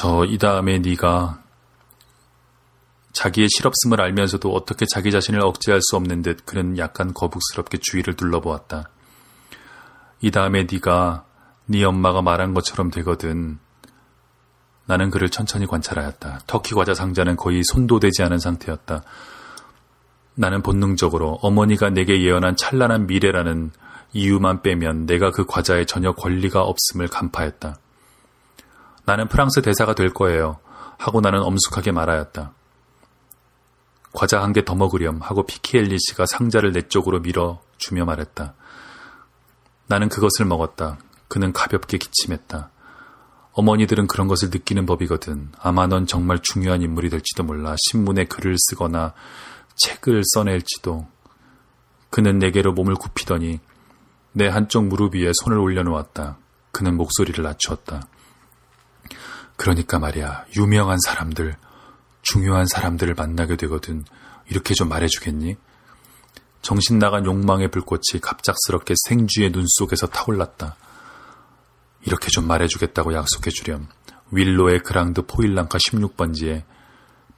저 이 다음에 네가 자기의 실없음을 알면서도 어떻게 자기 자신을 억제할 수 없는 듯 그는 약간 거북스럽게 주위를 둘러보았다. 이 다음에 네가 네 엄마가 말한 것처럼 되거든. 나는 그를 천천히 관찰하였다. 터키 과자 상자는 거의 손도 대지 않은 상태였다. 나는 본능적으로 어머니가 내게 예언한 찬란한 미래라는 이유만 빼면 내가 그 과자에 전혀 권리가 없음을 간파했다. 나는 프랑스 대사가 될 거예요. 하고 나는 엄숙하게 말하였다. 과자 한 개 더 먹으렴 하고 피키엘리 씨가 상자를 내 쪽으로 밀어주며 말했다. 나는 그것을 먹었다. 그는 가볍게 기침했다. 어머니들은 그런 것을 느끼는 법이거든. 아마 넌 정말 중요한 인물이 될지도 몰라. 신문에 글을 쓰거나 책을 써낼지도. 그는 내게로 몸을 굽히더니 내 한쪽 무릎 위에 손을 올려놓았다. 그는 목소리를 낮추었다. 그러니까 말이야, 유명한 사람들, 중요한 사람들을 만나게 되거든. 이렇게 좀 말해주겠니? 정신 나간 욕망의 불꽃이 갑작스럽게 생쥐의 눈 속에서 타올랐다. 이렇게 좀 말해주겠다고 약속해 주렴. 윌로의 그랑드 포일랑카 16번지에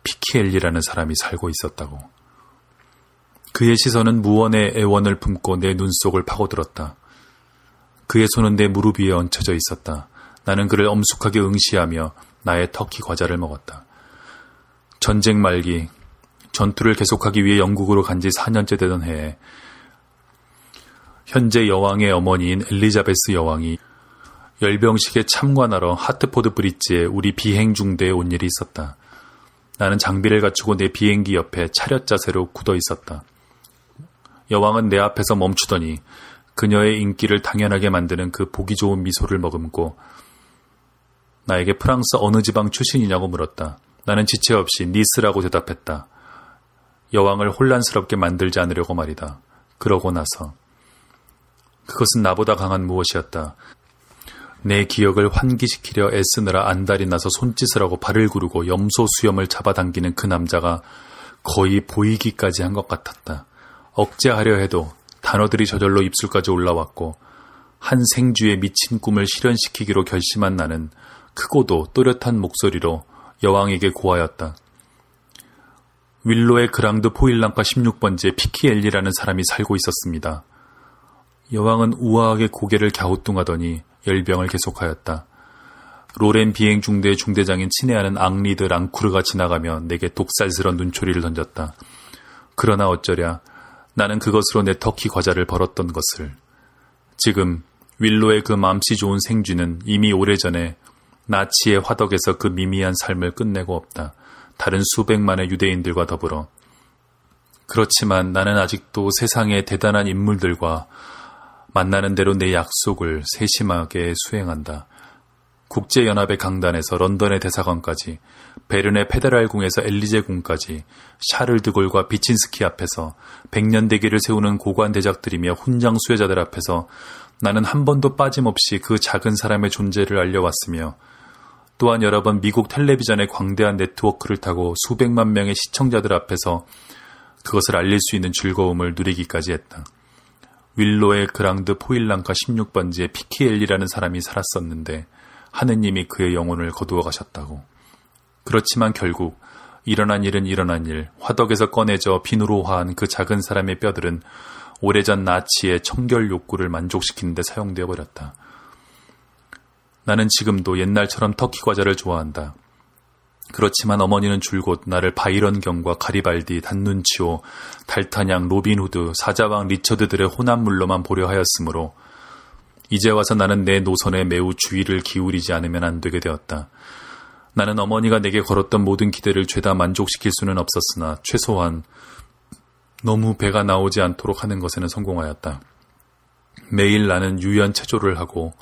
피키엘리라는 사람이 살고 있었다고. 그의 시선은 무언의 애원을 품고 내 눈 속을 파고들었다. 그의 손은 내 무릎 위에 얹혀져 있었다. 나는 그를 엄숙하게 응시하며 나의 터키 과자를 먹었다. 전쟁 말기 전투를 계속하기 위해 영국으로 간 지 4년째 되던 해에 현재 여왕의 어머니인 엘리자베스 여왕이 열병식에 참관하러 하트포드 브릿지에 우리 비행 중대에 온 일이 있었다. 나는 장비를 갖추고 내 비행기 옆에 차렷 자세로 굳어 있었다. 여왕은 내 앞에서 멈추더니 그녀의 인기를 당연하게 만드는 그 보기 좋은 미소를 머금고 나에게 프랑스 어느 지방 출신이냐고 물었다. 나는 지체 없이 니스라고 대답했다. 여왕을 혼란스럽게 만들지 않으려고 말이다. 그러고 나서 그것은 나보다 강한 무엇이었다. 내 기억을 환기시키려 애쓰느라 안달이 나서 손짓을 하고 발을 구르고 염소 수염을 잡아당기는 그 남자가 거의 보이기까지 한 것 같았다. 억제하려 해도 단어들이 저절로 입술까지 올라왔고 한 생쥐의 미친 꿈을 실현시키기로 결심한 나는 크고도 또렷한 목소리로 여왕에게 고하였다. 윌로의 그랑드 포일랑카 16번지에 피키엘리라는 사람이 살고 있었습니다. 여왕은 우아하게 고개를 갸우뚱하더니 열병을 계속하였다. 로렌 비행 중대 중대장인 친애하는 앙리드 랑쿠르가 지나가며 내게 독살스런 눈초리를 던졌다. 그러나 어쩌랴 나는 그것으로 내 터키 과자를 벌었던 것을. 지금 윌로의 그 맘씨 좋은 생쥐는 이미 오래전에 나치의 화덕에서 그 미미한 삶을 끝내고 없다. 다른 수백만의 유대인들과 더불어. 그렇지만 나는 아직도 세상의 대단한 인물들과 만나는 대로 내 약속을 세심하게 수행한다. 국제연합의 강단에서 런던의 대사관까지, 베른의 페데랄궁에서 엘리제궁까지, 샤를 드골과 비친스키 앞에서 백년 대계를 세우는 고관 대작들이며 훈장 수혜자들 앞에서 나는 한 번도 빠짐없이 그 작은 사람의 존재를 알려왔으며 또한 여러 번 미국 텔레비전의 광대한 네트워크를 타고 수백만 명의 시청자들 앞에서 그것을 알릴 수 있는 즐거움을 누리기까지 했다. 윌로의 그랑드 포일랑카 16번지에 피키엘리라는 사람이 살았었는데 하느님이 그의 영혼을 거두어 가셨다고. 그렇지만 결국 일어난 일은 일어난 일, 화덕에서 꺼내져 비누로 화한 그 작은 사람의 뼈들은 오래전 나치의 청결 욕구를 만족시키는 데 사용되어 버렸다. 나는 지금도 옛날처럼 터키 과자를 좋아한다. 그렇지만 어머니는 줄곧 나를 바이런 경과 가리발디, 단눈치오, 달타냥, 로빈후드, 사자왕 리처드들의 혼합물로만 보려 하였으므로 이제 와서 나는 내 노선에 매우 주의를 기울이지 않으면 안 되게 되었다. 나는 어머니가 내게 걸었던 모든 기대를 죄다 만족시킬 수는 없었으나 최소한 너무 배가 나오지 않도록 하는 것에는 성공하였다. 매일 나는 유연 체조를 하고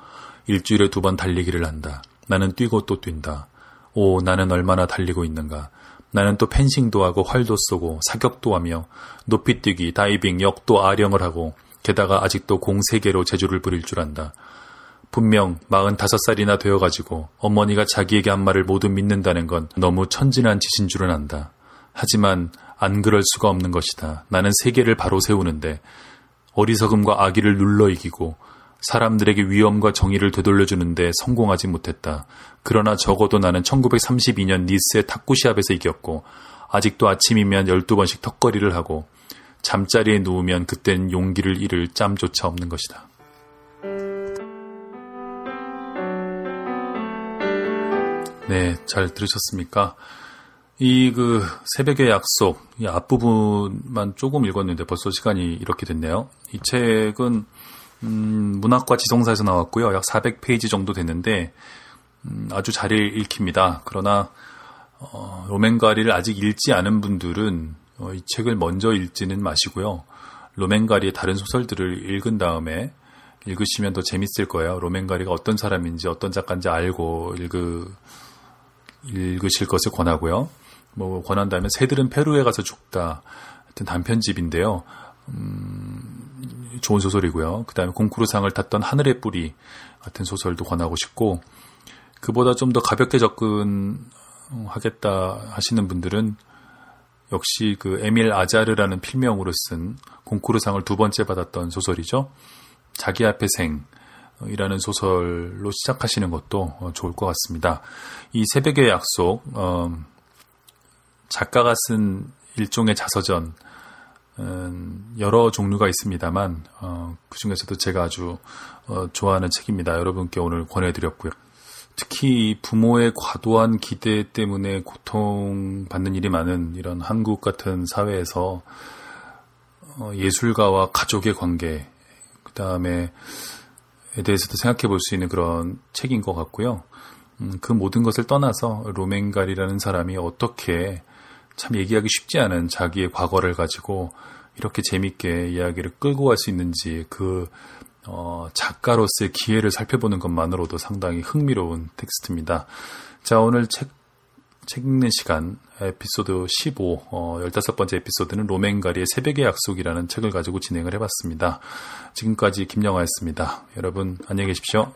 일주일에 두 번 달리기를 한다. 나는 뛰고 또 뛴다. 오, 나는 얼마나 달리고 있는가. 나는 또 펜싱도 하고 활도 쏘고 사격도 하며 높이뛰기, 다이빙, 역도 아령을 하고 게다가 아직도 공 세개로 제주를 부릴 줄 안다. 분명 45살이나 되어가지고 어머니가 자기에게 한 말을 모두 믿는다는 건 너무 천진한 짓인 줄은 안다. 하지만 안 그럴 수가 없는 것이다. 나는 세계를 바로 세우는데 어리석음과 악의를 눌러 이기고 사람들에게 위엄과 정의를 되돌려주는데 성공하지 못했다. 그러나 적어도 나는 1932년 니스의 탁구 시합에서 이겼고 아직도 아침이면 12번씩 턱걸이를 하고 잠자리에 누우면 그땐 용기를 잃을 짬조차 없는 것이다. 네, 잘 들으셨습니까? 이 그 새벽의 약속, 이 앞부분만 조금 읽었는데 벌써 시간이 이렇게 됐네요. 이 책은 음, 문학과 지성사에서 나왔고요. 약 400페이지 정도 됐는데 음, 아주 잘 읽힙니다. 그러나 어, 로맨가리를 아직 읽지 않은 분들은 어, 이 책을 먼저 읽지는 마시고요. 로맨가리의 다른 소설들을 읽은 다음에 읽으시면 더 재밌을 거예요. 로맨가리가 어떤 사람인지 어떤 작가인지 알고 읽으, 읽으실 것을 권하고요. 뭐 권한다면 새들은 페루에 가서 죽다 하여튼 단편집인데요. 음, 좋은 소설이고요. 그 다음에 공쿠르상을 탔던 하늘의 뿌리 같은 소설도 권하고 싶고 그보다 좀 더 가볍게 접근하겠다 하시는 분들은 역시 그 에밀 아자르라는 필명으로 쓴 공쿠르상을 두 번째 받았던 소설이죠. 자기 앞에 생이라는 소설로 시작하시는 것도 어, 좋을 것 같습니다. 이 새벽의 약속, 어, 작가가 쓴 일종의 자서전, 음, 여러 종류가 있습니다만 어, 그 중에서도 제가 아주 어, 좋아하는 책입니다. 여러분께 오늘 권해드렸고요. 특히 부모의 과도한 기대 때문에 고통받는 일이 많은 이런 한국 같은 사회에서 어, 예술가와 가족의 관계, 그 다음에 에 대해서도 생각해 볼 수 있는 그런 책인 것 같고요. 음, 그 모든 것을 떠나서 로맨갈이라는 사람이 어떻게 참 얘기하기 쉽지 않은 자기의 과거를 가지고 이렇게 재밌게 이야기를 끌고 갈 수 있는지 그 어, 작가로서의 기회를 살펴보는 것만으로도 상당히 흥미로운 텍스트입니다. 자, 오늘 책, 책 읽는 시간, 에피소드 15, 어, 15번째 에피소드는 로맨가리의 새벽의 약속이라는 책을 가지고 진행을 해봤습니다. 지금까지 김영하였습니다. 여러분, 안녕히 계십시오.